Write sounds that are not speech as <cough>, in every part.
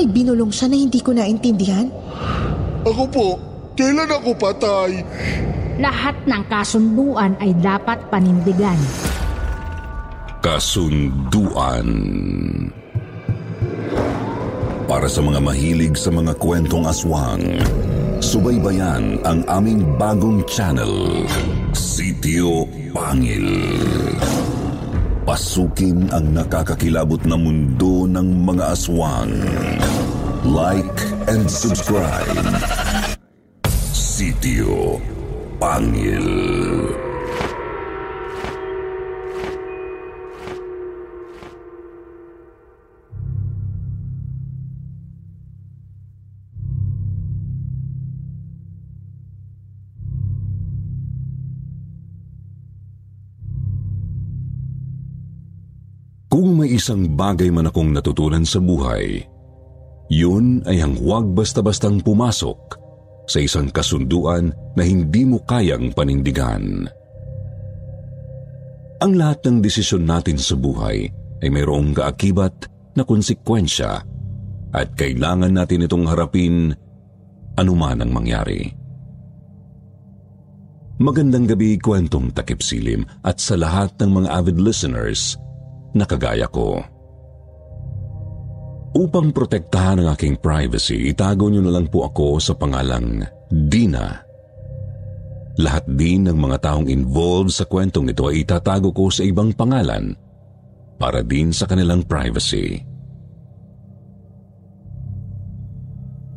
May binulong siya na hindi ko naintindihan. Ako po, kailan ako patay? Lahat ng kasunduan ay dapat panindigan. Kasunduan Para sa mga mahilig sa mga kwentong aswang, subaybayan ang aming bagong channel, Sitio Pangil. Pasukin ang nakakakilabot na mundo ng mga aswang. Like and subscribe. Sitio Pangil. Isang bagay man akong natutunan sa buhay, yun ay ang huwag basta-bastang pumasok sa isang kasunduan na hindi mo kayang panindigan. Ang lahat ng desisyon natin sa buhay ay mayroong kaakibat na konsekwensya at kailangan natin itong harapin anuman ang mangyari. Magandang gabi kwentong takip silim at sa lahat ng mga avid listeners na kagaya ko. Upang protektahan ang aking privacy, itago niyo na lang po ako sa pangalang Dina. Lahat din ng mga taong involved sa kwentong ito ay itatago ko sa ibang pangalan para din sa kanilang privacy.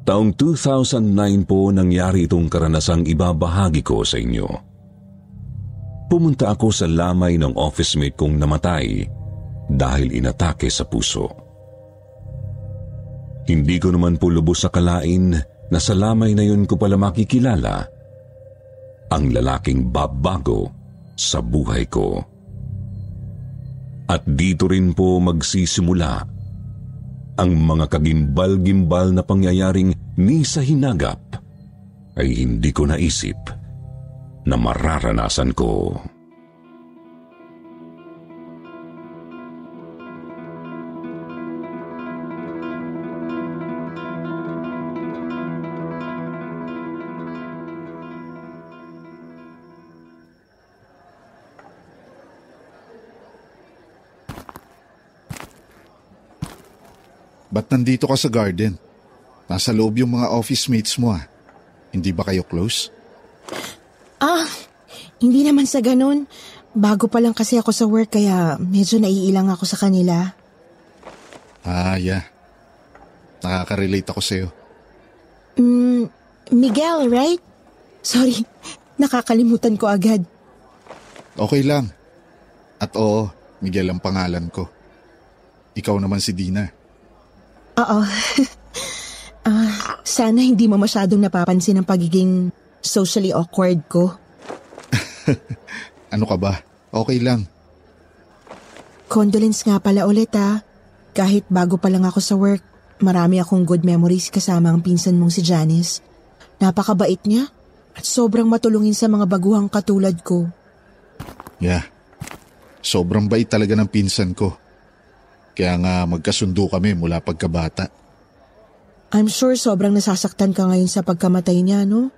Taong 2009 po nangyari itong karanasang ibabahagi ko sa inyo. Pumunta ako sa lamay ng office mate kong namatay dahil inatake sa puso. Hindi ko naman po lubos sa kalain na sa lamay na yun ko pala makikilala ang lalaking babago sa buhay ko. At dito rin po magsisimula ang mga kagimbal-gimbal na pangyayaring ni sa hinagap ay hindi ko naisip na mararanasan ko. Ba't nandito ka sa garden? Nasa loob yung mga office mates mo ah. Hindi ba kayo close? Ah, hindi naman sa ganun. Bago pa lang kasi ako sa work kaya medyo naiilang ako sa kanila. Ah, yeah. Nakaka-relate ako sa'yo. Mm, Miguel, right? Sorry, <laughs> nakakalimutan ko agad. Okay lang. At oo, Miguel ang pangalan ko. Ikaw naman si Dina. Oo. <laughs> Ah, sana hindi mo masyadong napapansin ang pagiging socially awkward ko. <laughs> Ano ka ba? Okay lang. Condolence nga pala ulit ah. Kahit bago pa lang ako sa work, marami akong good memories kasama ang pinsan mong si Janice. Napakabait niya at sobrang matulungin sa mga baguhang katulad ko. Yeah. Sobrang bait talaga ng pinsan ko. Kaya nga magkasundo kami mula pagkabata. I'm sure sobrang nasasaktan ka ngayon sa pagkamatay niya, no?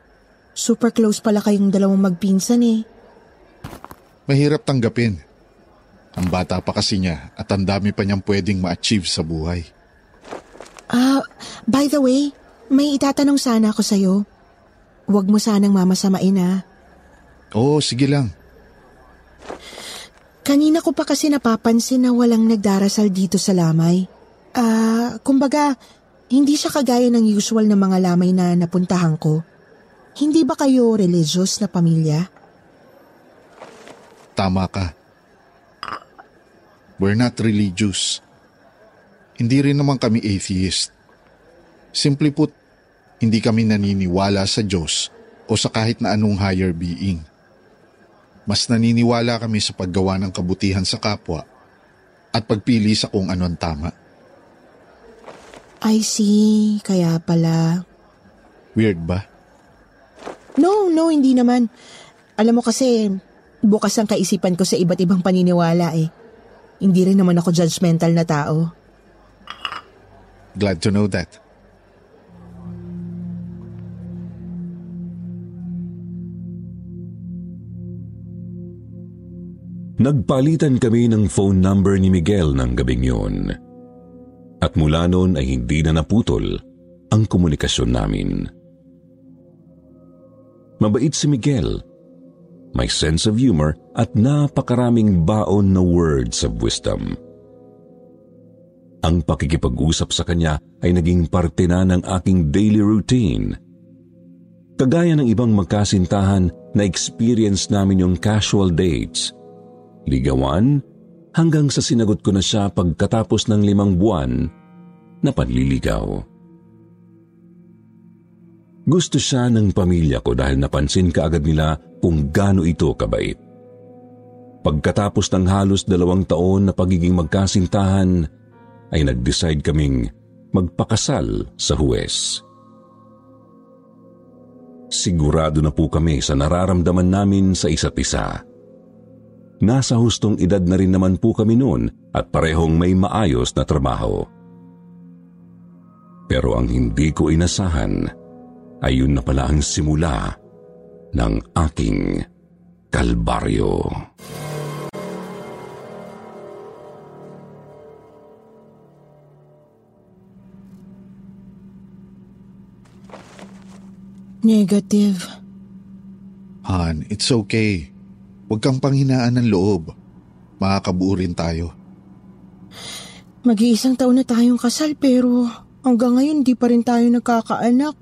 Super close pala kayong dalawang magpinsan eh. Mahirap tanggapin. Ang bata pa kasi niya at ang dami pa niyang pwedeng ma-achieve sa buhay. Ah, by the way, may itatanong sana ako sa'yo. Huwag mo sanang mamasamain ah. Oo, sige lang. Kanina ko pa kasi napapansin na walang nagdarasal dito sa lamay. Ah, kumbaga, hindi siya kagaya ng usual na mga lamay na napuntahan ko. Hindi ba kayo religious na pamilya? Tama ka. We're not religious. Hindi rin naman kami atheist. Simply put, hindi kami naniniwala sa Diyos o sa kahit na anong higher being. Mas naniniwala kami sa paggawa ng kabutihan sa kapwa at pagpili sa kung ano ang tama. I see, kaya pala. Weird ba? No, no, hindi naman. Alam mo kasi, bukas ang kaisipan ko sa iba't ibang paniniwala eh. Hindi rin naman ako judgmental na tao. Glad to know that. Nagpalitan kami ng phone number ni Miguel ng gabing yun. At mula noon ay hindi na naputol ang komunikasyon namin. Mabait si Miguel. May sense of humor at napakaraming baon na words of wisdom. Ang pakikipag-usap sa kanya ay naging parte na ng aking daily routine. Kagaya ng ibang magkasintahan na experience namin yung casual dates – ligawan hanggang sa sinagot ko na siya pagkatapos ng limang buwan na panliligaw. Gusto siya ng pamilya ko dahil napansin kaagad nila kung gaano ito kabait. Pagkatapos ng halos dalawang taon na pagiging magkasintahan, ay nag-decide kaming magpakasal sa huwes. Sigurado na po kami sa nararamdaman namin sa isa't isa. Nasa hustong edad na rin naman po kami noon at parehong may maayos na trabaho. Pero ang hindi ko inasahan ay yun na pala ang simula ng aking kalbaryo. Negative. Han, it's okay. Huwag kang panghinaan ng loob. Makakabuo rin tayo. Mag-iisang taon na tayong kasal pero hanggang ngayon di pa rin tayo nagkakaanak.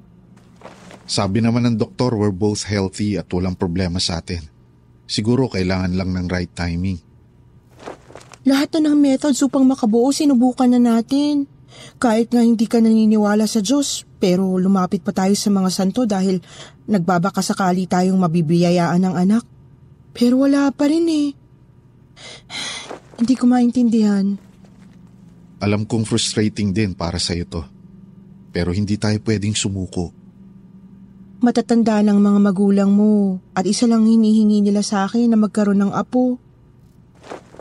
Sabi naman ng doktor we're both healthy at walang problema sa atin. Siguro kailangan lang ng right timing. Lahat na ng methods upang makabuo sinubukan na natin. Kahit nga hindi ka naniniwala sa Diyos, pero lumapit pa tayo sa mga santo dahil nagbabaka sakali tayong mabibiyayaan ng anak. Pero wala pa rin eh. Hindi ko maintindihan. Alam kong frustrating din para sa to. Pero hindi tayo pwedeng sumuko. Matatanda ng mga magulang mo at isa lang hinihingi nila sa akin na magkaroon ng apo.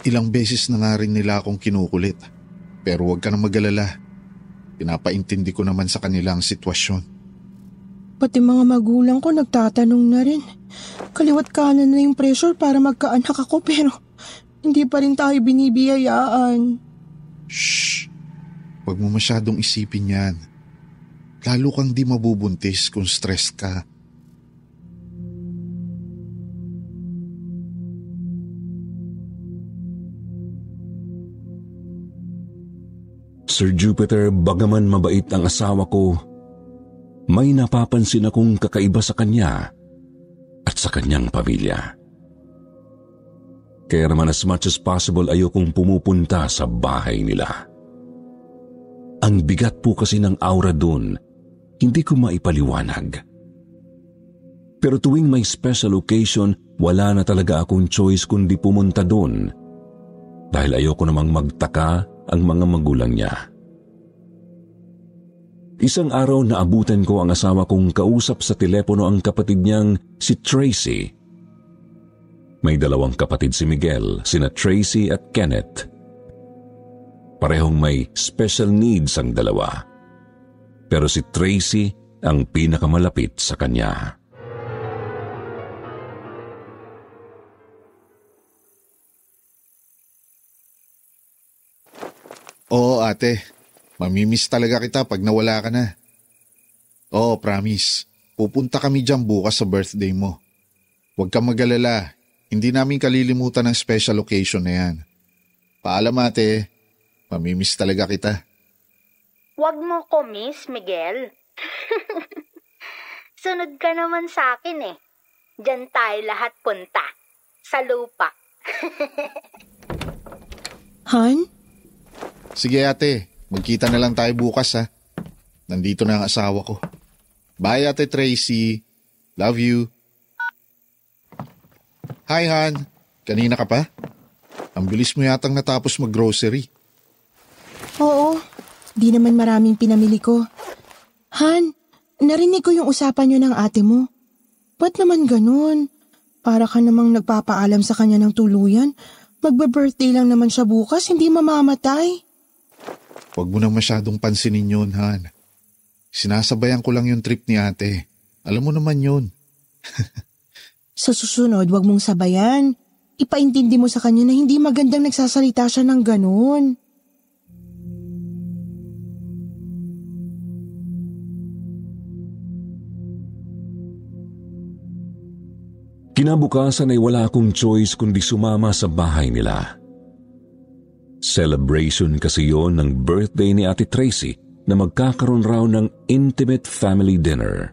Ilang beses na nga rin nila akong kinukulit. Pero huwag ka na magalala. Pinapaintindi ko naman sa kanila ang sitwasyon. Pati mga magulang ko nagtatanong na rin. Kaliwat kanan na yung pressure para magkaanak ako <laughs> pero hindi pa rin tayo binibiyayaan. Shh! Huwag mo masyadong isipin yan. Lalo kang di mabubuntis kung stress ka. Sir Jupiter, bagaman mabait ang asawa ko, may napapansin akong kakaiba sa kanya at sa kanyang pamilya. Kaya naman as much as possible ayokong pumupunta sa bahay nila. Ang bigat po kasi ng aura doon, hindi ko maipaliwanag. Pero tuwing may special occasion, wala na talaga akong choice kundi pumunta doon dahil ayoko namang magtaka ang mga magulang niya. Isang araw na abutan ko ang asawa kong kausap sa telepono ang kapatid niyang si Tracy. May dalawang kapatid si Miguel, sina Tracy at Kenneth. Parehong may special needs ang dalawa. Pero si Tracy ang pinakamalapit sa kanya. Oo ate, Mamimiss talaga kita pag nawala ka na. Oo, promise. Pupunta kami dyan bukas sa birthday mo. Huwag kang magalala. Hindi namin kalilimutan ang special occasion na yan. Paalam ate. Mamimiss talaga kita. Huwag mo ko miss, Miguel. <laughs> Sunod ka naman sa akin eh. Diyan tayo lahat punta. Sa lupa. <laughs> Han? Sige ate, magkita na lang tayo bukas ha. Nandito na ang asawa ko. Bye ate Tracy. Love you. Hi Han, kanina ka pa? Ang bilis mo yatang natapos mag-grocery. Oo, di naman maraming pinamili ko. Han, narinig ko yung usapan niyo ng ate mo. Ba't naman ganun? Para ka namang nagpapaalam sa kanya ng tuluyan. Magbe-birthday lang naman siya bukas, hindi mamamatay. Huwag mo nang masyadong pansinin yun, Han. Sinasabayan ko lang yung trip ni ate. Alam mo naman yun. <laughs> Sa susunod, wag mong sabayan. Ipaintindi mo sa kanya na hindi magandang nagsasalita siya ng ganun. Kinabukasan ay wala akong choice kundi sumama sa bahay nila. Celebration kasi yon ng birthday ni Ate Tracy na magkakaroon raw ng intimate family dinner.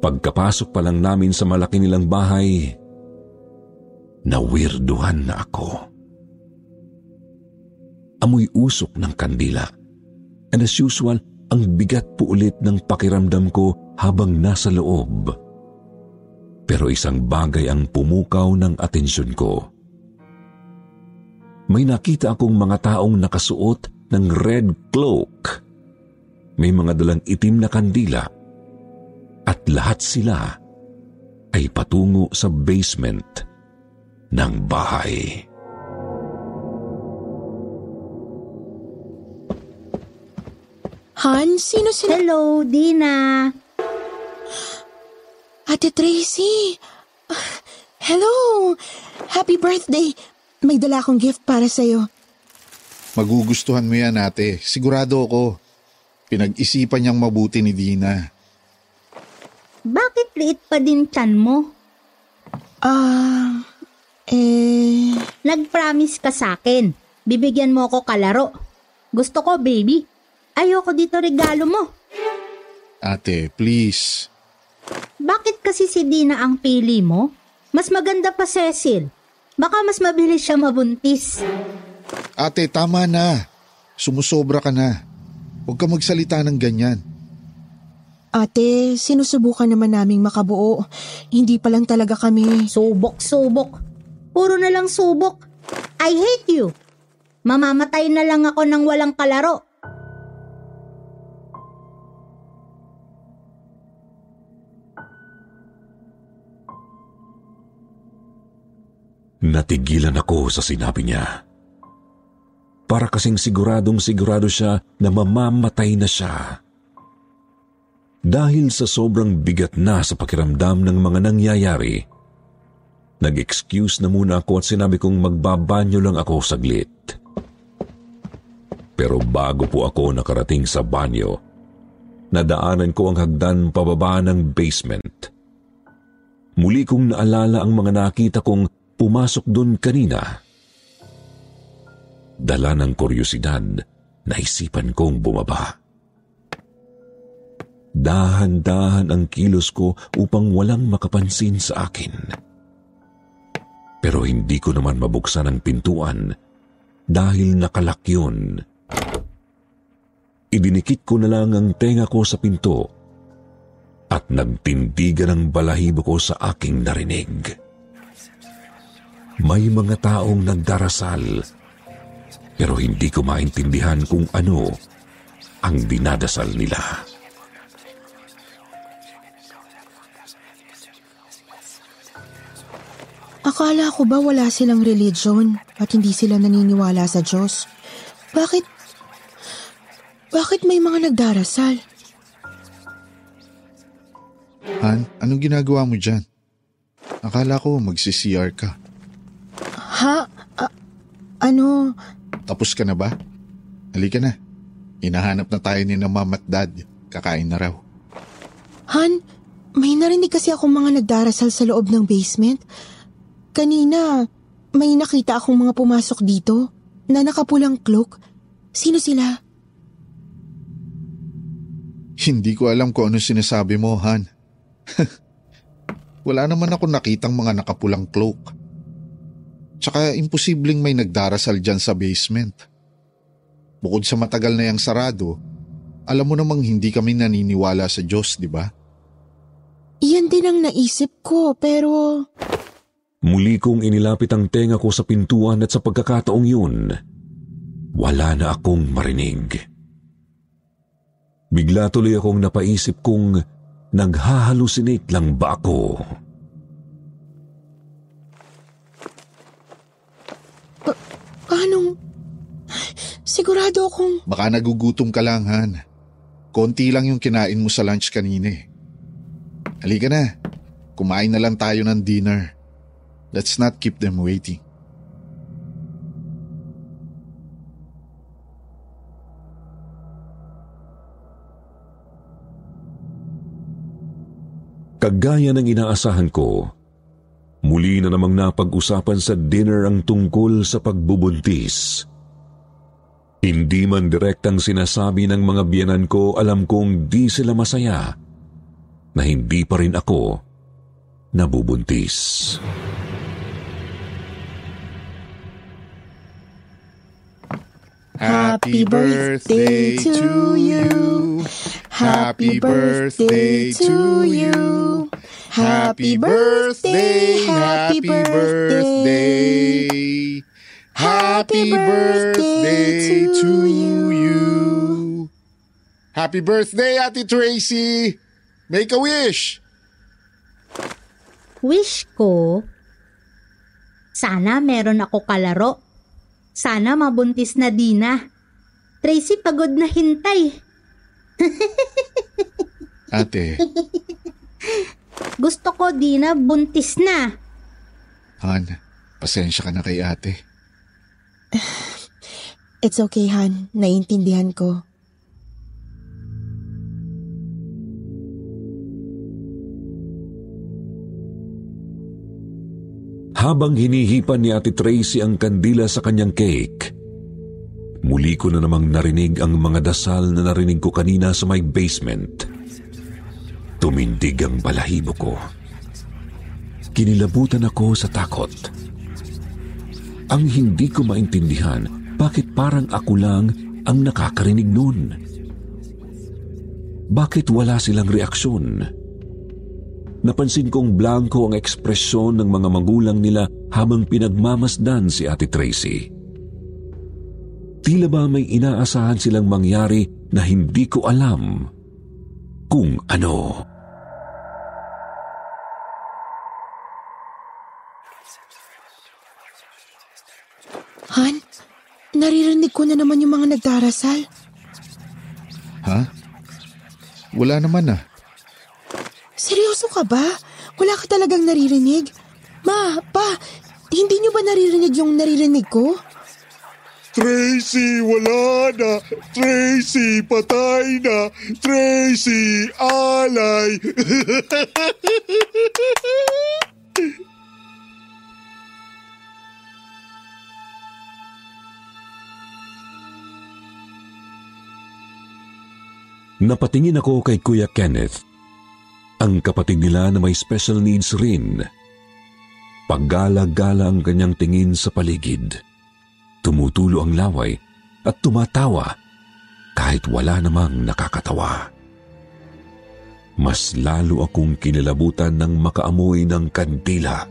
Pagkapasok pa lang namin sa malaki nilang bahay, nawirduhan na ako. Amoy usok ng kandila. And as usual, ang bigat po ulit ng pakiramdam ko habang nasa loob. Pero isang bagay ang pumukaw ng atensyon ko. May nakita akong mga taong nakasuot ng red cloak. May mga dalang itim na kandila. At lahat sila ay patungo sa basement ng bahay. Han, sino sila? Hello, Dina. Ate Tracy! Hello! Happy birthday! May dala akong gift para sa'yo. Magugustuhan mo yan ate. Sigurado ako. Pinag-isipan niyang mabuti ni Dina. Bakit liit pa din tiyan mo? Ah, eh... Nag-promise ka sa akin. Bibigyan mo ako kalaro. Gusto ko, baby. Ayoko dito regalo mo. Ate, please. Bakit kasi si Dina ang pili mo? Mas maganda pa Cecil. Baka mas mabilis siya mabuntis. Ate, tama na. Sumusobra ka na. Huwag ka magsalita ng ganyan. Ate, sinusubukan naman naming makabuo. Hindi pa lang talaga kami... Subok-subok. Puro na lang subok. I hate you. Mamamatay na lang ako ng walang kalaro. Natigilan ako sa sinabi niya. Para kasing siguradong sigurado siya na mamamatay na siya. Dahil sa sobrang bigat na sa pakiramdam ng mga nangyayari, nag-excuse na muna ako at sinabi kong magbabanyo lang ako saglit. Pero bago po ako nakarating sa banyo, nadaanan ko ang hagdan pababa ng basement. Muli kong naalala ang mga nakita kong pumasok doon kanina. Dala ng kuryosidad, naisipan kong bumaba. Dahan-dahan ang kilos ko upang walang makapansin sa akin. Pero hindi ko naman mabuksan ang pintuan dahil nakalak yun. Idinikit ko na lang ang tenga ko sa pinto at nagtindigan ang balahibo ko sa aking narinig. May mga taong nagdarasal pero hindi ko maintindihan kung ano ang dinadasal nila. Akala ko ba wala silang religion at hindi sila naniniwala sa Diyos? Bakit... Bakit may mga nagdarasal? Han, anong ginagawa mo dyan? Akala ko magsi-CR ka. Ha? A- ano? Tapos ka na ba? Halika na. Hinahanap na tayo ni na mom at dad. Kakain na raw. Han, may narinig kasi akong mga nagdarasal sa loob ng basement. Kanina, may nakita akong mga pumasok dito na nakapulang cloak. Sino sila? Hindi ko alam kung ano sinasabi mo, Han. <laughs> Wala naman ako nakitang mga nakapulang cloak. Tsaka imposibleng may nagdarasal dyan sa basement. Bukod sa matagal na yung sarado, alam mo namang hindi kami naniniwala sa Diyos, di ba? Iyan din ang naisip ko, pero... Muli kong inilapit ang tenga ko sa pintuan at sa pagkakataong yun, wala na akong marinig. Bigla tuloy akong napaisip kung naghahalusinate lang ba ako. Sigurado akong... Baka nagugutom ka lang, Han. Konti lang yung kinain mo sa lunch kanina eh. Halika na. Kumain na lang tayo ng dinner. Let's not keep them waiting. Kagaya ng inaasahan ko, muli na namang napag-usapan sa dinner ang tungkol sa pagbubuntis. Hindi man direktang sinasabi ng mga biyanan ko, alam kong di sila masaya na hindi pa rin ako nabubuntis. Happy birthday to you. Happy birthday to you. Happy birthday, happy birthday. Happy birthday to you. Happy birthday, Ate Tracy! Make a wish! Wish ko, sana meron ako kalaro. Sana mabuntis na Dina. Tracy pagod na hintay. <laughs> Ate, Gusto ko Dina buntis na. Han, pasensya ka na kay ate. It's okay, Han. Naiintindihan ko. Habang hinihipan ni Ate Tracy ang kandila sa kanyang cake, muli ko na namang narinig ang mga dasal na narinig ko kanina sa may basement. Tumindig ang balahibo ko. Kinilabutan ako sa takot. Ang hindi ko maintindihan, bakit parang ako lang ang nakakarinig nun? Bakit wala silang reaksyon? Napansin kong blanco ang ekspresyon ng mga magulang nila habang pinagmamasdan si Ate Tracy. Tila ba may inaasahan silang mangyari na hindi ko alam kung ano. Han, naririnig ko na naman yung mga nagdarasal. Ha? Wala naman ah. Seryoso ka ba? Wala ka talagang naririnig? Ma, pa, hindi nyo ba naririnig yung naririnig ko? Tracy, wala na. Tracy, patay na. Tracy, alay. <laughs> Napatingin ako kay Kuya Kenneth. Ang kapatid nila na may special needs rin. Paggala-gala ang kanyang tingin sa paligid. Tumutulo ang laway at tumatawa kahit wala namang nakakatawa. Mas lalo akong kinilabutan ng makaamoy ng kandila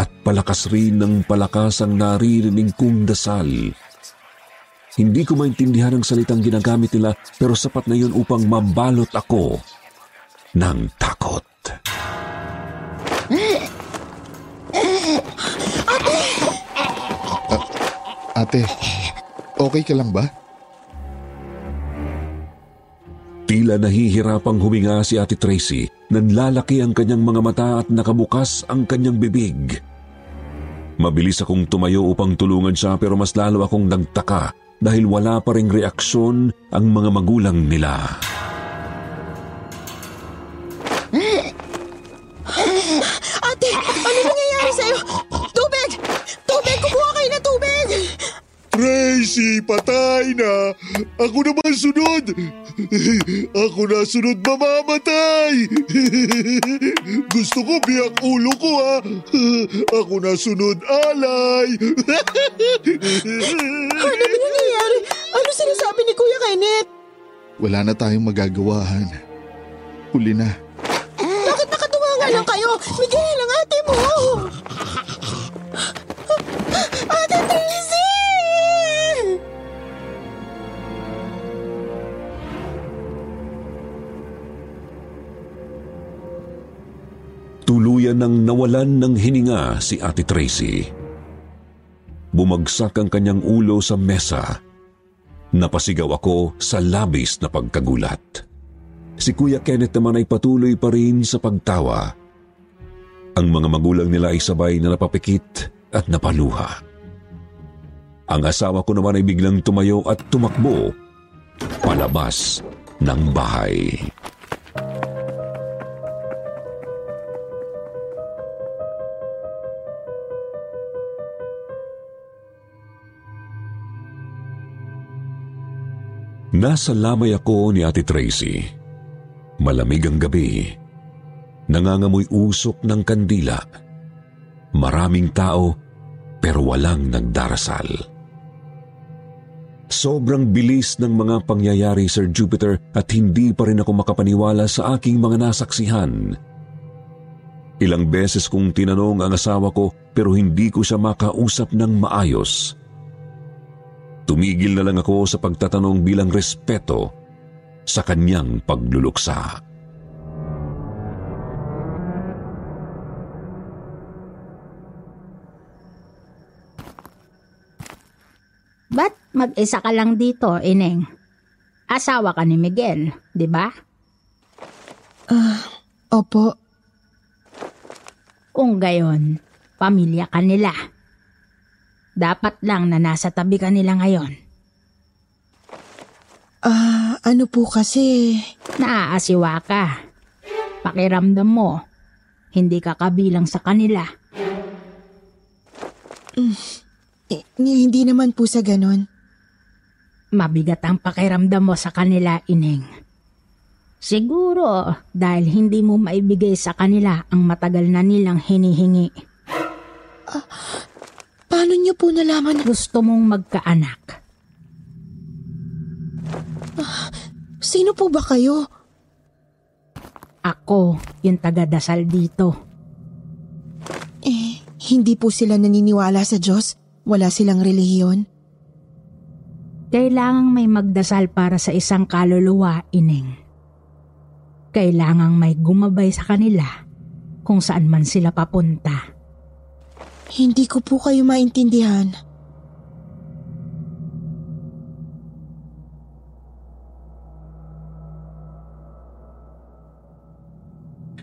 at palakas rin ng palakas ang naririnig kong dasal. Hindi ko maintindihan ang salitang ginagamit nila pero sapat na yun upang mabalot ako ng takot. Ate, okay ka lang ba? Tila nahihirapang huminga si Ate Tracy, nanlalaki ang kanyang mga mata at nakabukas ang kanyang bibig. Mabilis akong tumayo upang tulungan siya pero mas lalo akong nagtaka dahil wala pa ring reaksyon ang mga magulang nila. Tracy, patay na. Ako naman sunod. Ako na sunod mamamatay. Gusto ko biyak ulo ko ha. Ako na sunod alay. Ano ba nangyayari? Ano sinasabi ni Kuya Kenneth? Wala na tayong magagawahan. Huli na. Bakit nakatuwa nga lang kayo? Miguel, ang ate mo! Ate Tracy! Tuluyan nang nawalan ng hininga si Ate Tracy. Bumagsak ang kanyang ulo sa mesa. Napasigaw ako sa labis na pagkagulat. Si Kuya Kenneth naman ay patuloy pa rin sa pagtawa. Ang mga magulang nila ay sabay na napapikit at napaluha. Ang asawa ko naman ay biglang tumayo at tumakbo palabas ng bahay. Nasa lamay ako ni Ate Tracy. Malamig ang gabi. Nangangamoy usok ng kandila. Maraming tao pero walang nagdarasal. Sobrang bilis ng mga pangyayari, Sir Jupiter, at hindi pa rin ako makapaniwala sa aking mga nasaksihan. Ilang beses kong tinanong ang asawa ko pero hindi ko siya makausap ng maayos. Tumigil na lang ako sa pagtatanong bilang respeto sa kanyang pagluluksa. Ba't mag-isa ka lang dito, Ineng? Asawa ka ni Miguel, di ba? Opo, Kung gayon, pamilya ka nila. Dapat lang na nasa tabi ka nila ngayon. ah, ano po kasi... Naaasiwa ka. Pakiramdam mo, hindi ka kabilang sa kanila. Eh, hindi naman po sa ganon. Mabigat ang pakiramdam mo sa kanila, Ineng. Siguro dahil hindi mo maibigay sa kanila ang matagal na nilang hinihingi. Paano niyo po nalaman? Gusto mong magkaanak. Sino po ba kayo? Ako yung tagadasal dito. Eh, hindi po sila naniniwala sa Diyos. Wala silang relihiyon. Kailangang may magdasal para sa isang kaluluwa, Ineng. Kailangang may gumabay sa kanila kung saan man sila papunta. Hindi ko po kayo maintindihan.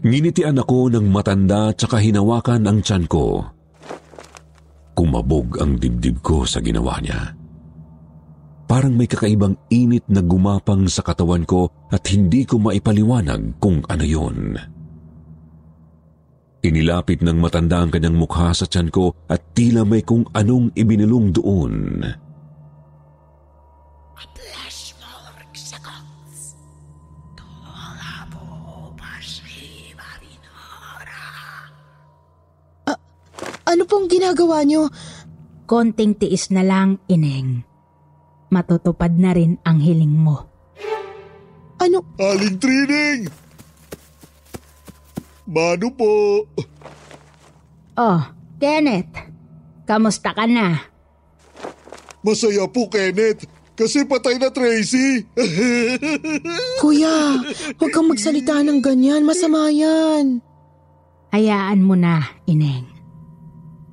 Nginitian ako ng matanda at saka hinawakan ang tiyan ko. Kumabog ang dibdib ko sa ginawa niya. Parang may kakaibang init na gumapang sa katawan ko at hindi ko maipaliwanag kung ano yun. Inilapit ng matanda ang kanyang mukha sa tiyan ko at tila may kung anong ibinulong doon. Ano pong ginagawa niyo? Konting tiis na lang, Ineng. Matutupad na rin ang hiling mo. Ano? Aling Trining! Mano po? Oh, Kenneth. Kamusta ka na? Masaya po, Kenneth. Kasi patay na Tracy. <laughs> Kuya, huwag kang magsalita ng ganyan. Masama yan. Hayaan mo na, Ineng.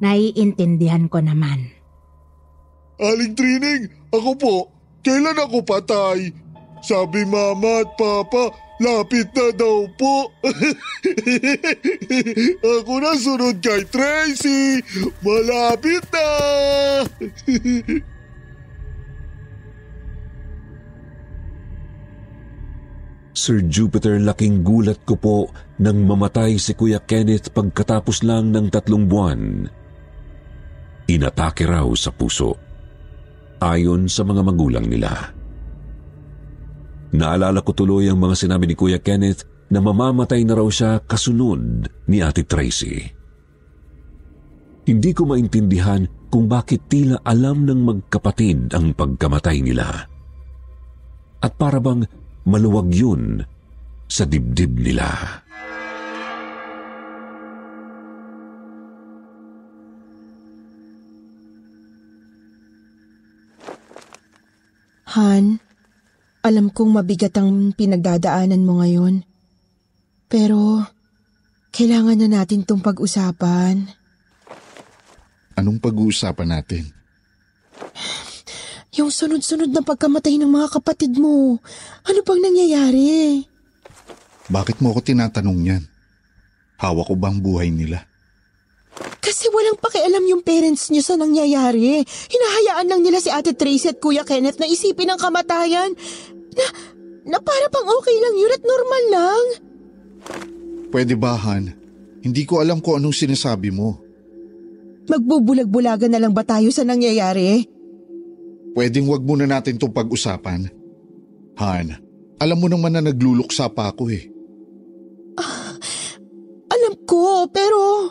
Naiintindihan ko naman. Aling Trining, ako po, kailan ako patay? Sabi mama at papa, lapit na daw po. <laughs> ako na sunod kay Tracy. Malapit na. <laughs> Sir Jupiter, laking gulat ko po nang mamatay si Kuya Kenneth pagkatapos lang ng tatlong buwan. Inatake raw sa puso. ayon sa mga magulang nila. Naalala ko tuloy ang mga sinabi ni Kuya Kenneth na mamamatay na raw siya kasunod ni Ate Tracy. Hindi ko maintindihan kung bakit tila alam ng magkapatid ang pagkamatay nila. At para bang maluwag yun sa dibdib nila. Han, alam kong mabigat ang pinagdadaanan mo ngayon. Pero, kailangan na natin tong pag-usapan. Anong pag-uusapan natin? Yung sunod-sunod na pagkamatay ng mga kapatid mo. Ano bang nangyayari? Bakit mo ako tinatanong yan? Hawak ko bang buhay nila? Kasi walang pakialam yung parents niyo sa nangyayari. Hinahayaan lang nila si Ate Tracy at Kuya Kenneth na isipin ang kamatayan. Na, na para pang okay lang yun at normal lang. Pwede ba, Han? Hindi ko alam kung anong sinasabi mo. Magbubulag-bulagan na lang ba tayo sa nangyayari? Pwedeng wag muna natin itong pag-usapan. Han, alam mo naman na nagluluksa pa ako eh. Alam ko, pero...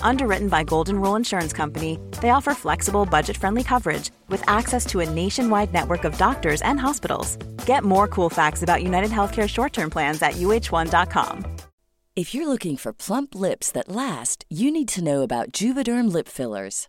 Underwritten by Golden Rule Insurance Company, they offer flexible, budget friendly coverage with access to a nationwide network of doctors and hospitals. Get more cool facts about United Healthcare short term plans at uh1.com. If you're looking for plump lips that last, you need to know about Juvederm lip fillers.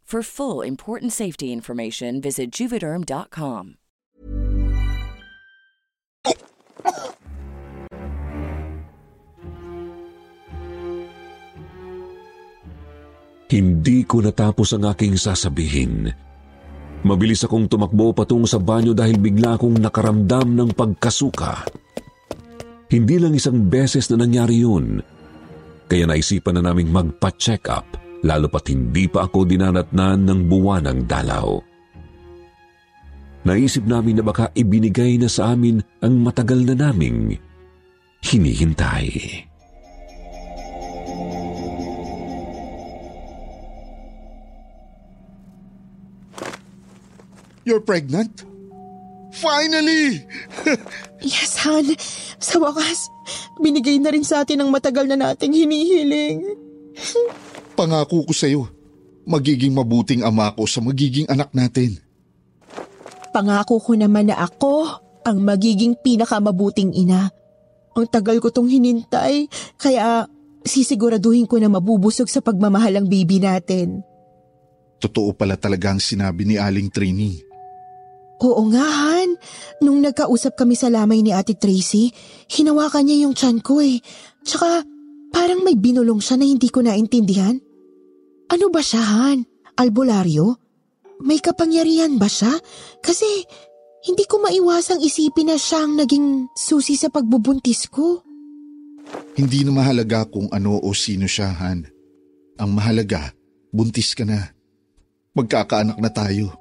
For full important safety information, visit juvederm.com. Hindi ko natapos ang aking sasabihin. Mabilis akong tumakbo patungo sa banyo dahil bigla akong nakaramdam ng pagkasuka. Hindi lang isang beses na nangyari yun. Kaya naisipan na naming magpa-check up lalo pat hindi pa ako dinanatnan ng buwanang dalaw. Naisip namin na baka ibinigay na sa amin ang matagal na naming hinihintay. You're pregnant? Finally! <laughs> Yes, Han. Sa wakas, binigay na rin sa atin ang matagal na nating hinihiling. <laughs> Pangako ko sa'yo, magiging mabuting ama ko sa magiging anak natin. Pangako ko naman na ako ang magiging pinakamabuting ina. Ang tagal ko tong hinintay, kaya sisiguraduhin ko na mabubusog sa pagmamahal ang baby natin. Totoo pala talaga ang sinabi ni Aling Trini. Oo nga, Han. Nung nagkausap kami sa lamay ni Ate Tracy, hinawakan niya yung tiyan ko eh. Tsaka parang may binulong siya na hindi ko naintindihan. Ano ba siya, Han? Albularyo? May kapangyarihan ba siya? Kasi hindi ko maiwasang isipin na siya ang naging susi sa pagbubuntis ko. Hindi na mahalaga kung ano o sino siya, Han. Ang mahalaga, buntis ka na. Magkakaanak na tayo.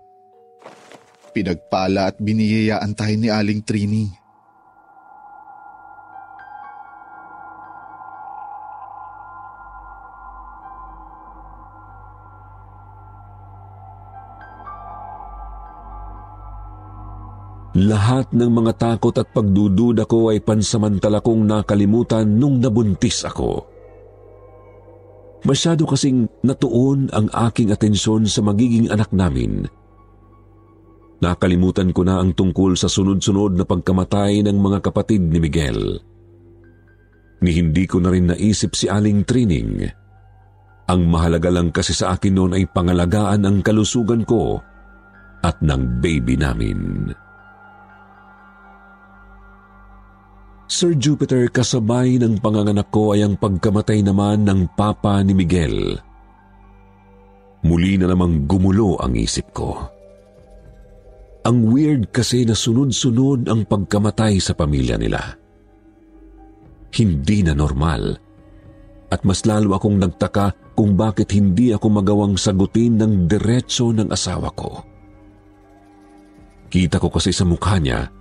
Pinagpala at biniyayaan tayo ni Aling Trini. Lahat ng mga takot at pagdududa ko ay pansamantala kong nakalimutan nung nabuntis ako. Masyado kasing natuon ang aking atensyon sa magiging anak namin. Nakalimutan ko na ang tungkol sa sunod-sunod na pagkamatay ng mga kapatid ni Miguel. Ni hindi ko na rin naisip si Aling Trining. Ang mahalaga lang kasi sa akin noon ay pangalagaan ang kalusugan ko at ng baby namin. Sir Jupiter, kasabay ng panganganak ko ay ang pagkamatay naman ng papa ni Miguel. Muli na namang gumulo ang isip ko. Ang weird kasi na sunod-sunod ang pagkamatay sa pamilya nila. Hindi na normal. At mas lalo akong nagtaka kung bakit hindi ako magawang sagutin ng diretso ng asawa ko. Kita ko kasi sa mukha niya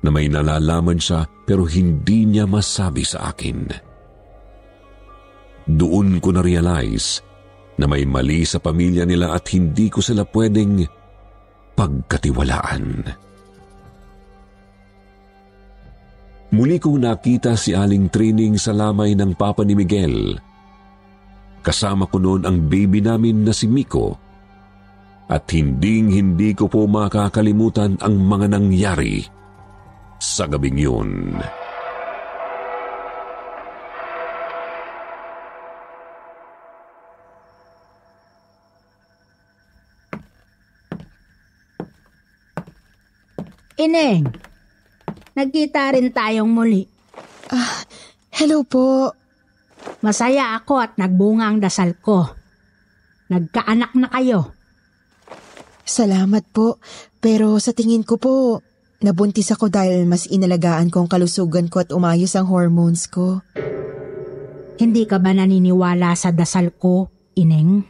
na may nalalaman siya pero hindi niya masabi sa akin. Doon ko na-realize na may mali sa pamilya nila at hindi ko sila pwedeng pagkatiwalaan. Muli kong nakita si Aling Trining sa lamay ng papa ni Miguel. Kasama ko noon ang baby namin na si Miko at hinding-hindi ko po makakalimutan ang mga nangyari sa gabing yun. Ineng, nagkita rin tayong muli. Hello po. Masaya ako at nagbunga ang dasal ko. Nagkaanak na kayo. Salamat po. Pero sa tingin ko po, nabuntis ako dahil mas inalagaan ko ang kalusugan ko at umayos ang hormones ko. Hindi ka ba naniniwala sa dasal ko, Ineng?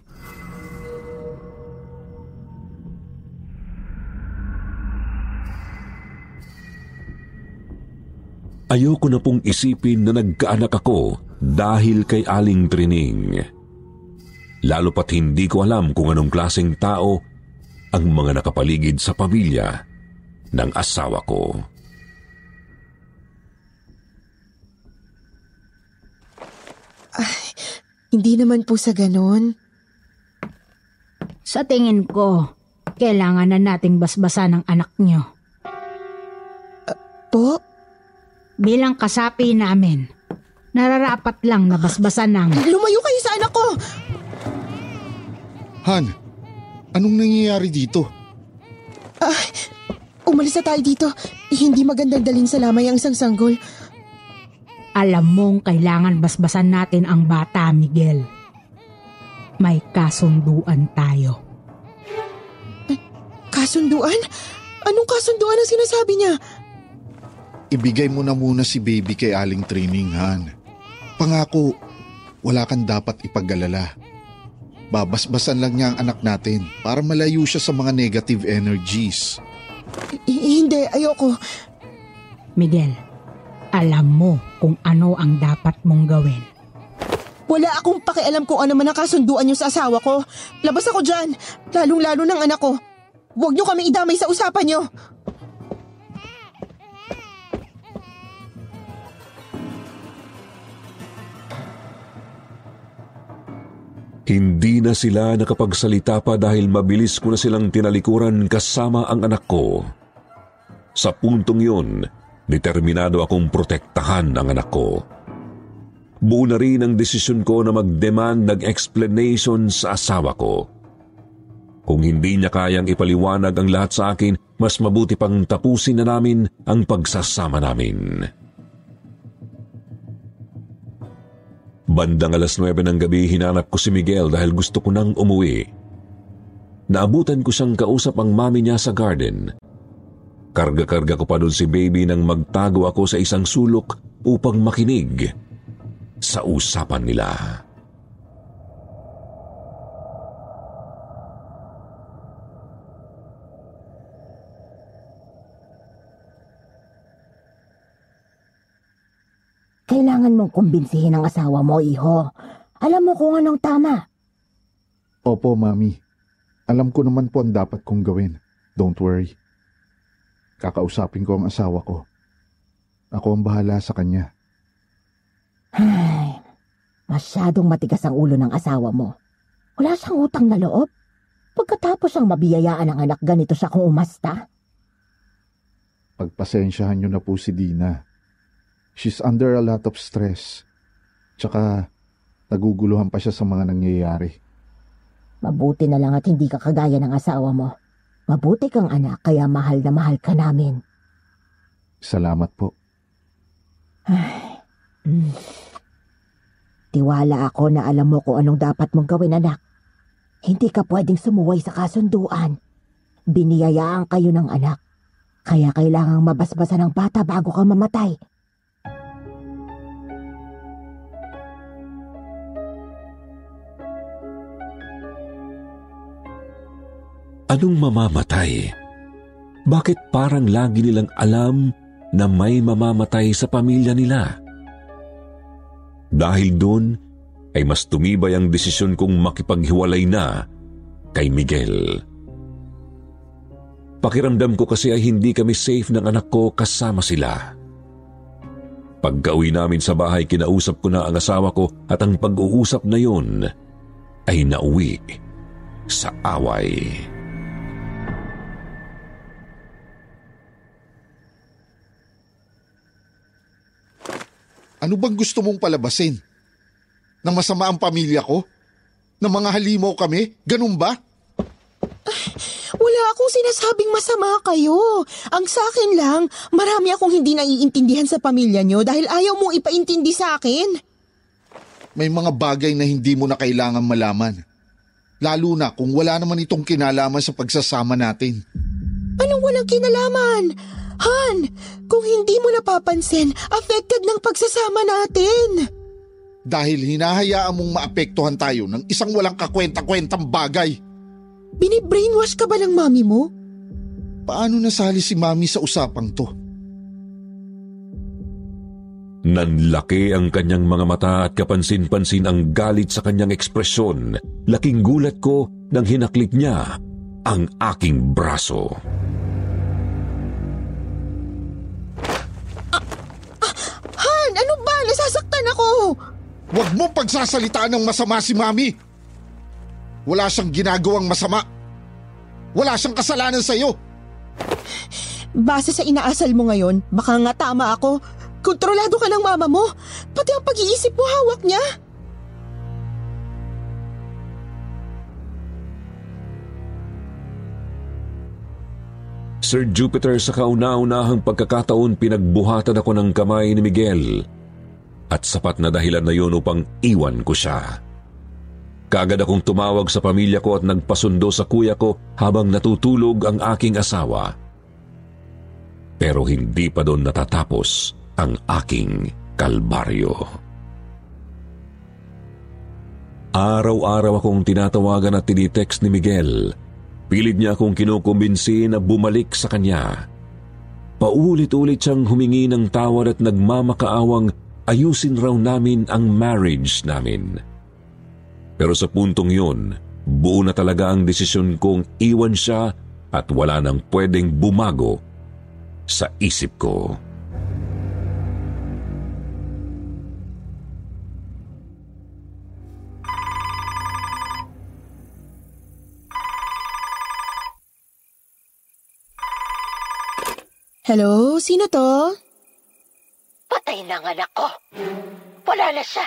Ayoko na pong isipin na nagkaanak ako dahil kay Aling Trining. Lalo pat hindi ko alam kung anong klaseng tao ang mga nakapaligid sa pamilya ng asawa ko. Hindi naman po sa ganon. Sa tingin ko, kailangan na nating basbasan ng anak nyo. Po? Bilang kasapi namin, nararapat lang na basbasan ng... Lumayo kayo sa anak ko! Han, anong nangyayari dito? Umalis na tayo dito. Hindi magandang dalhin sa lamay ang isang sanggol. Alam mong kailangan basbasan natin ang bata, Miguel. May kasunduan tayo. Kasunduan? Anong kasunduan ang sinasabi niya? Ibigay mo na muna si baby kay Aling Trining, Han. Pangako, wala kang dapat ipag-alala. Babasbasan lang niya ang anak natin para malayo siya sa mga negative energies. I- hindi, ayoko. Miguel, alam mo kung ano ang dapat mong gawin. Wala akong pakialam kung ano man ang kasunduan niyo sa asawa ko. Labas ako dyan, lalong-lalo ng anak ko. Huwag niyo kami idamay sa usapan niyo. Hindi na sila nakapagsalita pa dahil mabilis ko na silang tinalikuran kasama ang anak ko. Sa puntong yun, determinado akong protektahan ang anak ko. Buo na rin ang desisyon ko na mag-demand ng explanation sa asawa ko. Kung hindi niya kayang ipaliwanag ang lahat sa akin, mas mabuti pang tapusin na namin ang pagsasama namin. Bandang alas 9 ng gabi hinanap ko si Miguel dahil gusto ko nang umuwi. Naabutan ko siyang kausap ang mami niya sa garden. Karga-karga ko pa doon si baby nang magtago ako sa isang sulok upang makinig sa usapan nila. Kailangan mong kumbinsihin ang asawa mo, iho. Alam mo kung anong tama. Opo, Mami. Alam ko naman po ang dapat kong gawin. Don't worry. Kakausapin ko ang asawa ko. Ako ang bahala sa kanya. Ay, masyadong matigas ang ulo ng asawa mo. Wala siyang utang na loob. Pagkatapos ang mabiyayaan ng anak ganito siya kung umasta. Pagpasensyahan niyo na po si Dina. She's under a lot of stress. Tsaka, naguguluhan pa siya sa mga nangyayari. Mabuti na lang at hindi ka kagaya ng asawa mo. Mabuti kang anak kaya mahal na mahal ka namin. Salamat po. Ay, <sighs> mm. Tiwala ako na alam mo kung anong dapat mong gawin anak. Hindi ka pwedeng sumuway sa kasunduan. Biniyayaan kayo ng anak. Kaya kailangang mabasbasan ng bata bago ka mamatay. Anong mamamatay? Bakit parang lagi nilang alam na may mamamatay sa pamilya nila? Dahil doon ay mas tumibay ang desisyon kong makipaghiwalay na kay Miguel. Pakiramdam ko kasi ay hindi kami safe ng anak ko kasama sila. Pagka-uwi namin sa bahay, kinausap ko na ang asawa ko at ang pag-uusap na yun ay nauwi sa away. Ano bang gusto mong palabasin? Na masama ang pamilya ko? Na mga halimaw kami? Ganun ba? Wala akong sinasabing masama kayo. Ang sa akin lang, marami akong hindi naiintindihan sa pamilya nyo dahil ayaw mong ipaintindi sa akin. May mga bagay na hindi mo na kailangan malaman. Lalo na kung wala naman itong kinalaman sa pagsasama natin. Anong walang kinalaman? Han, kung hindi mo napapansin, affected ng pagsasama natin. Dahil hinahayaan mong maapektuhan tayo ng isang walang kakwenta-kwentang bagay. Binibrainwash ka ba ng mami mo? Paano nasali si mami sa usapang to? Nanlaki ang kanyang mga mata at kapansin-pansin ang galit sa kanyang ekspresyon. Laking gulat ko nang hinaklik niya ang aking braso. Huwag mo pagsasalitaan ng masama si mami! Wala siyang ginagawang masama. Wala siyang kasalanan sa iyo. Base sa inaasal mo ngayon, baka nga tama ako. Kontrolado ka ng mama mo. Pati ang pag-iisip mo hawak niya. Sir Jupiter sa kauna-unahang pagkakataon pinagbuhatan ako ng kamay ni Miguel at sapat na dahilan na yun upang iwan ko siya. Kagad akong tumawag sa pamilya ko at nagpasundo sa kuya ko habang natutulog ang aking asawa. Pero hindi pa doon natatapos ang aking kalbaryo. Araw-araw akong tinatawagan at tinitext ni Miguel. Pilit niya akong kinukumbinsi na bumalik sa kanya. Paulit-ulit siyang humingi ng tawad at nagmamakaawang ayusin raw namin ang marriage namin. Pero sa puntong yun, buo na talaga ang desisyon kong iwan siya at wala nang pwedeng bumago sa isip ko. Hello, sino to? Patay na ang anak ko. Wala na siya.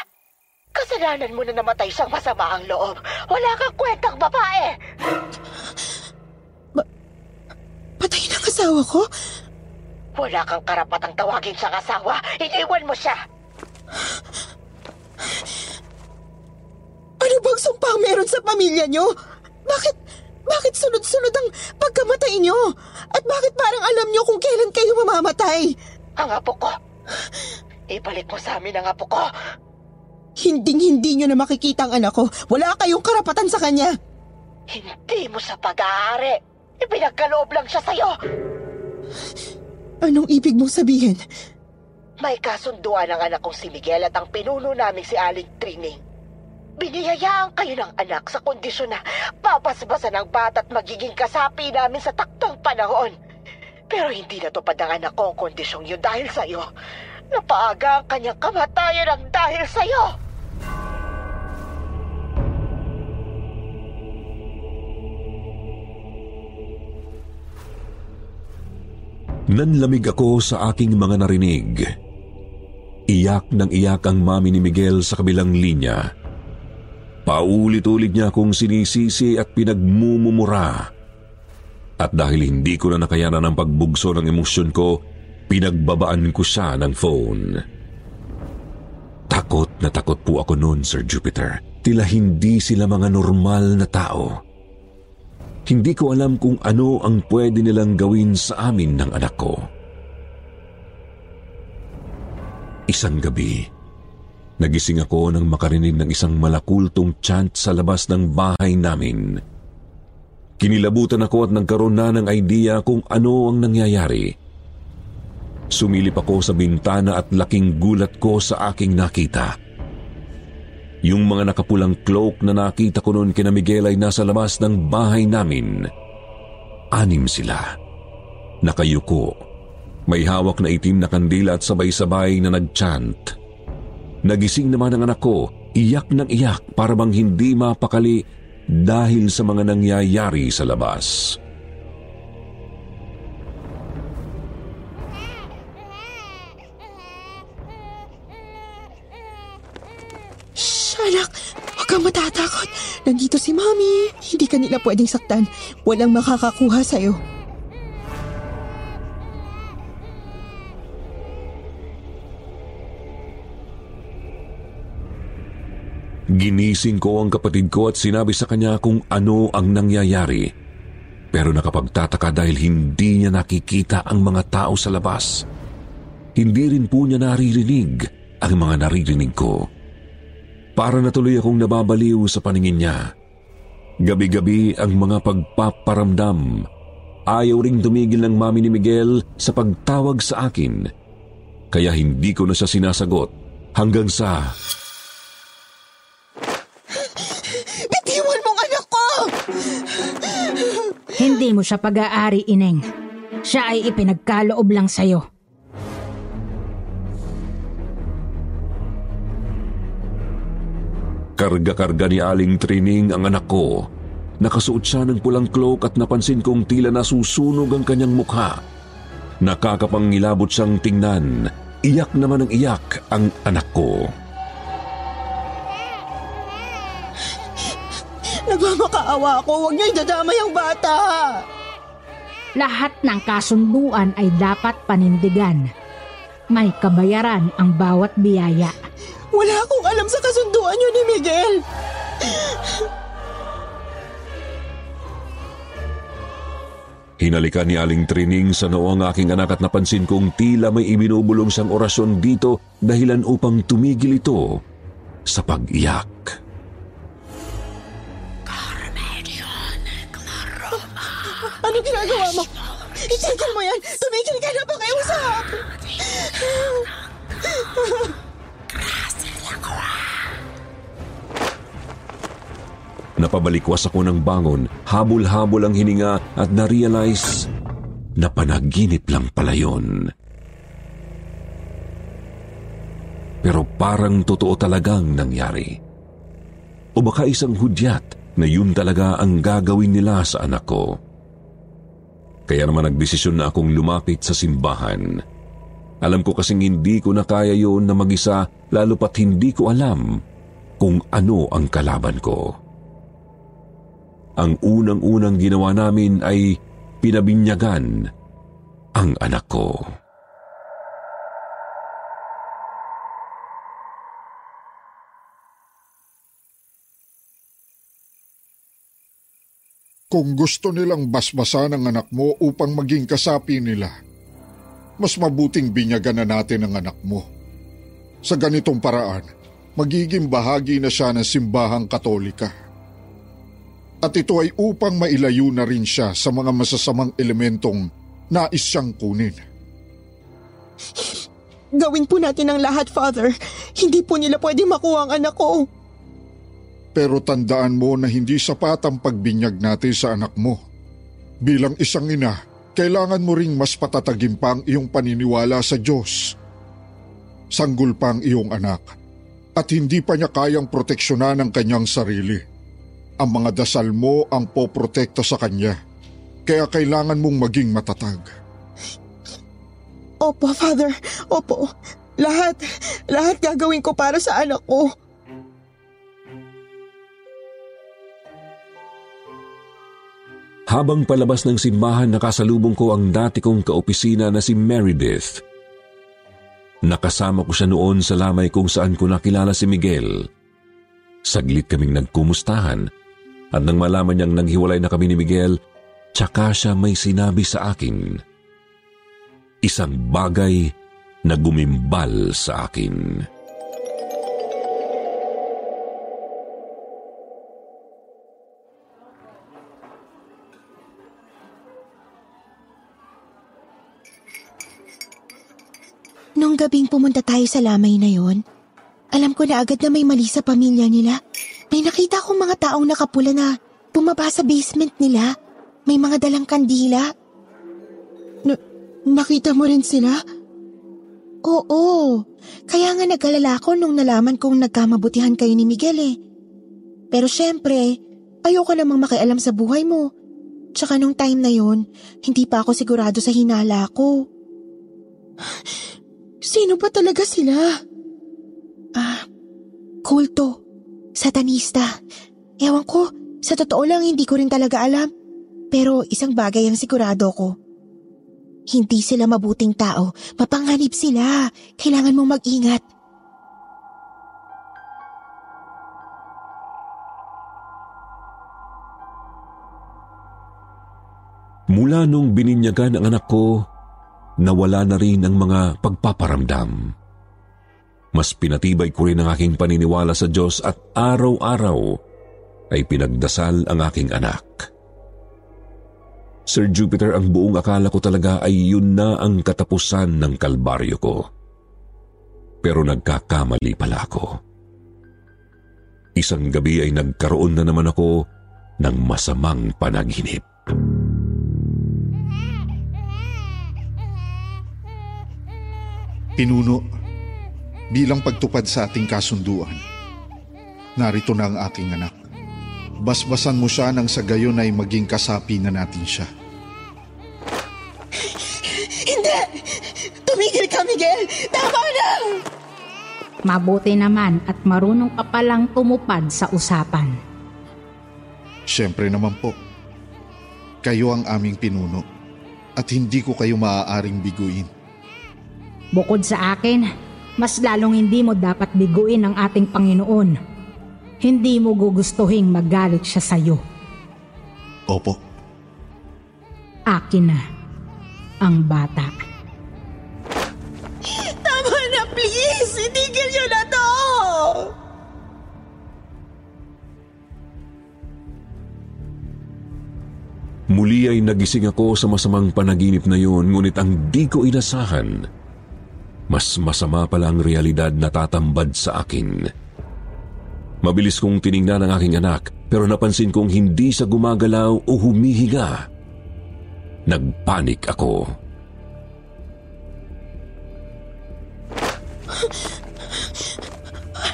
Kasalanan mo na namatay siyang masama ang loob. Wala kang kwentang babae. Patay ng asawa ko? Wala kang karapatang tawagin siyang asawa. Iniwan mo siya. Ano bang sumpang meron sa pamilya nyo? Bakit, bakit sunod-sunod ang pagkamatay nyo? At bakit parang alam nyo kung kailan kayo mamamatay? Ang apo ko. Ibalik mo sa amin ang apo ko. Hinding-hindi nyo na makikita ang anak ko. Wala kayong karapatan sa kanya. Hindi mo sa pag-aari. Ipinagkaloob lang siya sa'yo. Anong ibig mong sabihin? May kasunduan ang anak kong si Miguel at ang pinuno namin si Aling Trining. Biniyayaan kayo ng anak sa kondisyon na papasbasan ang bata at magiging kasapi namin sa taktong panahon. Pero hindi natupad ang anak ko ang kondisyong yun dahil sa'yo. Napaaga ang kanyang kamatayan ang dahil sa'yo. Nanlamig ako sa aking mga narinig. Iyak ng iyak ang mami ni Miguel sa kabilang linya. Paulit-ulit niya akong sinisisi at pinagmumumura. At dahil hindi ko na nakayanan ang pagbugso ng emosyon ko, pinagbabaan ko siya ng phone. Takot na takot po ako noon, Sir Jupiter. Tila hindi sila mga normal na tao. Hindi ko alam kung ano ang pwede nilang gawin sa amin ng anak ko. Isang gabi, nagising ako nang makarinig ng isang malakultong chant sa labas ng bahay namin. Kinilabutan ako at nagkaroon na ng idea kung ano ang nangyayari. Sumilip ako sa bintana at laking gulat ko sa aking nakita. Yung mga nakapulang cloak na nakita ko noon kina Miguel ay nasa labas ng bahay namin. Anim sila. Nakayuko. May hawak na itim na kandila at sabay-sabay na nagchant. Nagising naman ang anak ko, iyak ng iyak para bang hindi mapakali dahil sa mga nangyayari sa labas. Shh, anak! Huwag kang matatakot. Nandito si Mami. Hindi ka nila pwedeng saktan. Walang makakakuha sa'yo. Ginising ko ang kapatid ko at sinabi sa kanya kung ano ang nangyayari. Pero nakapagtataka dahil hindi niya nakikita ang mga tao sa labas. Hindi rin po niya naririnig ang mga naririnig ko. Para natuloy akong nababaliw sa paningin niya. Gabi-gabi ang mga pagpaparamdam. Ayaw ring tumigil ng mami ni Miguel sa pagtawag sa akin. Kaya hindi ko na siya sinasagot hanggang sa... Hindi mo siya pag-aari, Ineng. Siya ay ipinagkaloob lang sa'yo. Karga-karga ni Aling Trining ang anak ko. Nakasuot siya ng pulang cloak at napansin kong tila nasusunog ang kanyang mukha. Nakakapangilabot siyang tingnan. Iyak naman ang iyak ang anak ko. Nagmamakaawa ako. Huwag niyo idadamay ang bata. Lahat ng kasunduan ay dapat panindigan. May kabayaran ang bawat biyaya. Wala akong alam sa kasunduan niyo ni Miguel. Hinalikan ni Aling Trining sa noo ang aking anak at napansin kong tila may ibinubulong siyang orasyon dito dahilan upang tumigil ito sa pag-iyak. Ano ginagawa mo? Itigil mo yan! Tumigil ka na pakiusap! Napabalikwas ako ng bangon, habol-habol ang hininga at na-realize na panaginip lang pala yun. Pero parang totoo talagang nangyari. O baka isang hudyat na yun talaga ang gagawin nila sa anak ko. Kaya naman nagdesisyon na akong lumapit sa simbahan. Alam ko kasing hindi ko na kaya yun na mag-isa lalo pat hindi ko alam kung ano ang kalaban ko. Ang unang-unang ginawa namin ay pinabinyagan ang anak ko. Kung gusto nilang basbasan ang anak mo upang maging kasapi nila, mas mabuting binyagan na natin ang anak mo. Sa ganitong paraan, magiging bahagi na siya ng simbahang katolika. At ito ay upang mailayo na rin siya sa mga masasamang elementong nais siyang kunin. Gawin po natin ang lahat, Father. Hindi po nila pwede makuha ang anak ko. Pero tandaan mo na hindi sapat ang pagbinyag natin sa anak mo. Bilang isang ina, kailangan mo ring mas patatagin pa ang iyong paniniwala sa Diyos. Sanggol pa ang iyong anak at hindi pa niya kayang proteksyonan ang kanyang sarili. Ang mga dasal mo ang poprotekta sa kanya, kaya kailangan mong maging matatag. Opo, Father. Opo. Lahat, lahat gagawin ko para sa anak ko. Habang palabas ng simbahan nakasalubong ko ang dati kong kaopisina na si Meredith. Nakasama ko siya noon sa lamay kung saan ko nakilala si Miguel. Saglit kaming nagkumustahan at nang malaman niyang naghiwalay na kami ni Miguel, tsaka siya may sinabi sa akin. Isang bagay na gumimbal sa akin. Nung gabing pumunta tayo sa lamay na yon, alam ko na agad na may mali sa pamilya nila. May nakita akong mga taong nakapula na bumaba sa basement nila. May mga dalang kandila. Na- nakita mo rin sila? Oo. Kaya nga nag-alala ko nung nalaman kong nagkamabutihan kayo ni Miguel eh. Pero syempre, ayoko namang makialam sa buhay mo. Tsaka nung time na yon, hindi pa ako sigurado sa hinala ko. Sino ba talaga sila? Ah, kulto. Satanista. Ewan ko, sa totoo lang hindi ko rin talaga alam. Pero isang bagay ang sigurado ko. Hindi sila mabuting tao. Mapanganib sila. Kailangan mong mag-ingat. Mula nung bininyagan ang anak ko, nawala na rin ang mga pagpaparamdam. Mas pinatibay ko rin ang aking paniniwala sa Diyos at araw-araw ay pinagdasal ang aking anak. Sir Jupiter, ang buong akala ko talaga ay yun na ang katapusan ng kalbaryo ko. Pero nagkakamali pala ako. Isang gabi ay nagkaroon na naman ako ng masamang panaginip. Pinuno, bilang pagtupad sa ating kasunduan, narito na ang aking anak. Basbasan mo siya nang sa gayon ay maging kasapi na natin siya. Hindi! Tumigil ka, Miguel! Tama na! Mabuti naman at marunong ka palang tumupad sa usapan. Siyempre naman po, kayo ang aming pinuno at hindi ko kayo maaaring biguin. Bukod sa akin, mas lalong hindi mo dapat biguin ang ating Panginoon. Hindi mo gugustuhing magalit siya sa'yo. Opo. Akin na ang bata. Tama na, please! Itigil niyo na to! Muli ay nagising ako sa masamang panaginip na yun ngunit ang di ko inasahan. Mas masama pala ang realidad na tatambad sa akin. Mabilis kong tiningnan ang aking anak pero napansin kong hindi sa gumagalaw o humihiga. Nagpanik ako.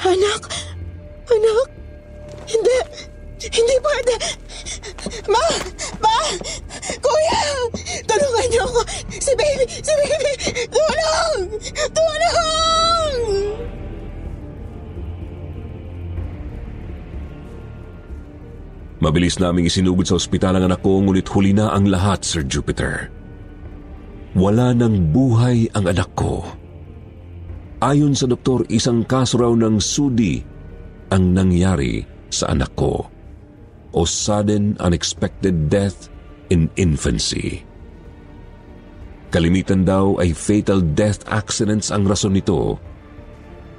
Anak! Anak! Hindi! Hindi pwede! Ma! Ma! Kuya! Tulungan niyo ako! Si baby! Si baby! Tulong! Tulong! Mabilis naming isinugod sa ospital ang anak ko ngunit huli na ang lahat, Sir Jupiter. Wala nang buhay ang anak ko. Ayon sa doktor, isang kaso raw ng sudi ang nangyari sa anak ko o sudden unexpected death in infancy. Kalimitan daw ay fatal death accidents ang rason nito.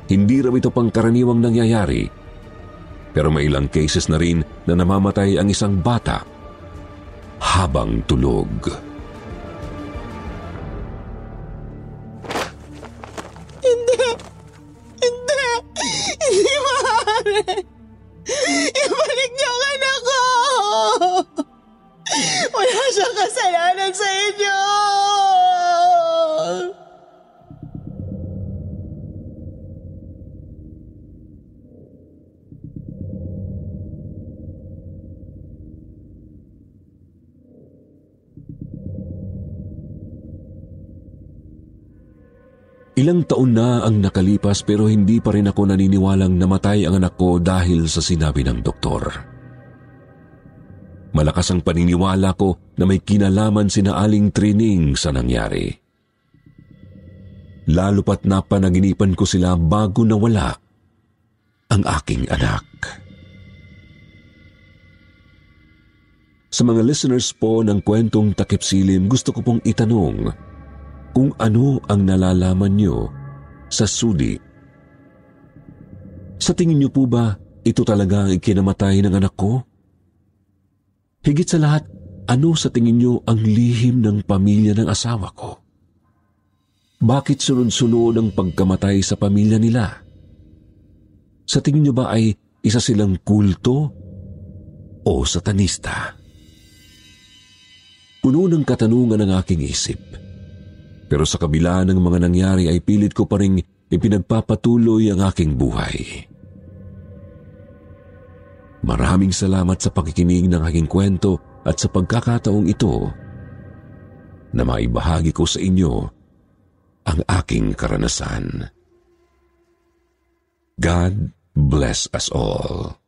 Hindi raw ito pangkaraniwang nangyayari pero may ilang cases na rin na namamatay ang isang bata habang tulog. Hindi! Hindi! Hindi maaari! Ibalik wala siyang kasalanan sa inyo! Ilang taon na ang nakalipas pero hindi pa rin ako naniniwalang namatay ang anak ko dahil sa sinabi ng doktor. Malakas ang paniniwala ko na may kinalaman sina Aling Trining sa nangyari. Lalo pat napanaginipan ko sila bago nawala ang aking anak. Sa mga listeners po ng kwentong takip silim, gusto ko pong itanong kung ano ang nalalaman nyo sa sudi. Sa tingin nyo po ba ito talaga ang ikinamatay ng anak ko? Higit sa lahat, ano sa tingin nyo ang lihim ng pamilya ng asawa ko? Bakit sunod-sunod ang pagkamatay sa pamilya nila? Sa tingin nyo ba ay isa silang kulto o satanista? Puno ng katanungan ang aking isip. Pero sa kabila ng mga nangyari ay pilit ko pa rin ipinagpapatuloy ang aking buhay. Maraming salamat sa pakikinig ng aking kwento at sa pagkakataong ito na maibahagi ko sa inyo ang aking karanasan. God bless us all.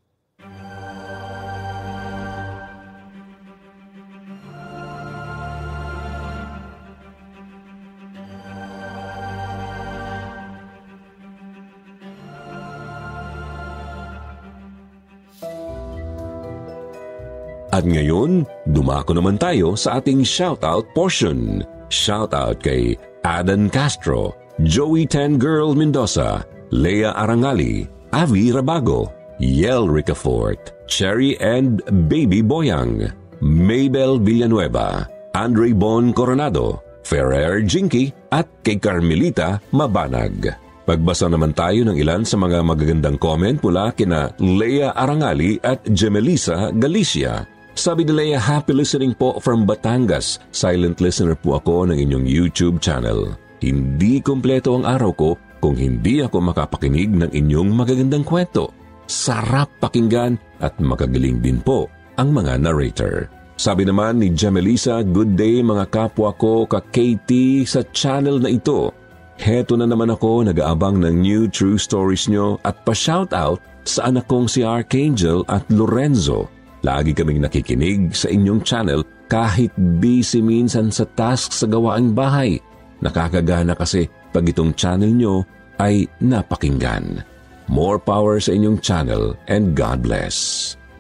At ngayon, dumako naman tayo sa ating shoutout portion. Shoutout kay Adan Castro, Joey Ten Girl Mendoza, Lea Arangali, Avi Rabago, Yel Ricafort, Cherry and Baby Boyang, Maybel Villanueva, Andre Bon Coronado, Ferrer Jinky at kay Carmelita Mabanag. Pagbasa naman tayo ng ilan sa mga magagandang comment mula kina Lea Arangali at Gemelisa Galicia. Sabi ni Leia, happy listening po from Batangas. Silent listener po ako ng inyong YouTube channel. Hindi kompleto ang araw ko kung hindi ako makapakinig ng inyong magagandang kwento. Sarap pakinggan at magagaling din po ang mga narrator. Sabi naman ni Jamelisa, good day mga kapwa ko ka-KT sa channel na ito. Heto na naman ako nag-aabang ng new true stories nyo at pa-shoutout sa anak kong si Archangel at Lorenzo Lagi kaming nakikinig sa inyong channel kahit busy minsan sa task sa gawaing bahay. Nakakagana kasi pag itong channel nyo ay napakinggan. More power sa inyong channel and God bless.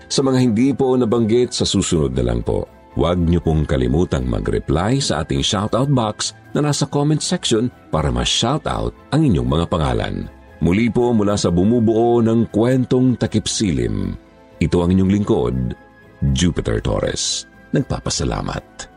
Sa mga hindi po nabanggit sa susunod na lang po, huwag niyo pong kalimutang mag-reply sa ating shoutout box na nasa comment section para ma-shoutout ang inyong mga pangalan. Muli po mula sa bumubuo ng kwentong takip silim, ito ang inyong lingkod, Jupiter Torres. Nagpapasalamat.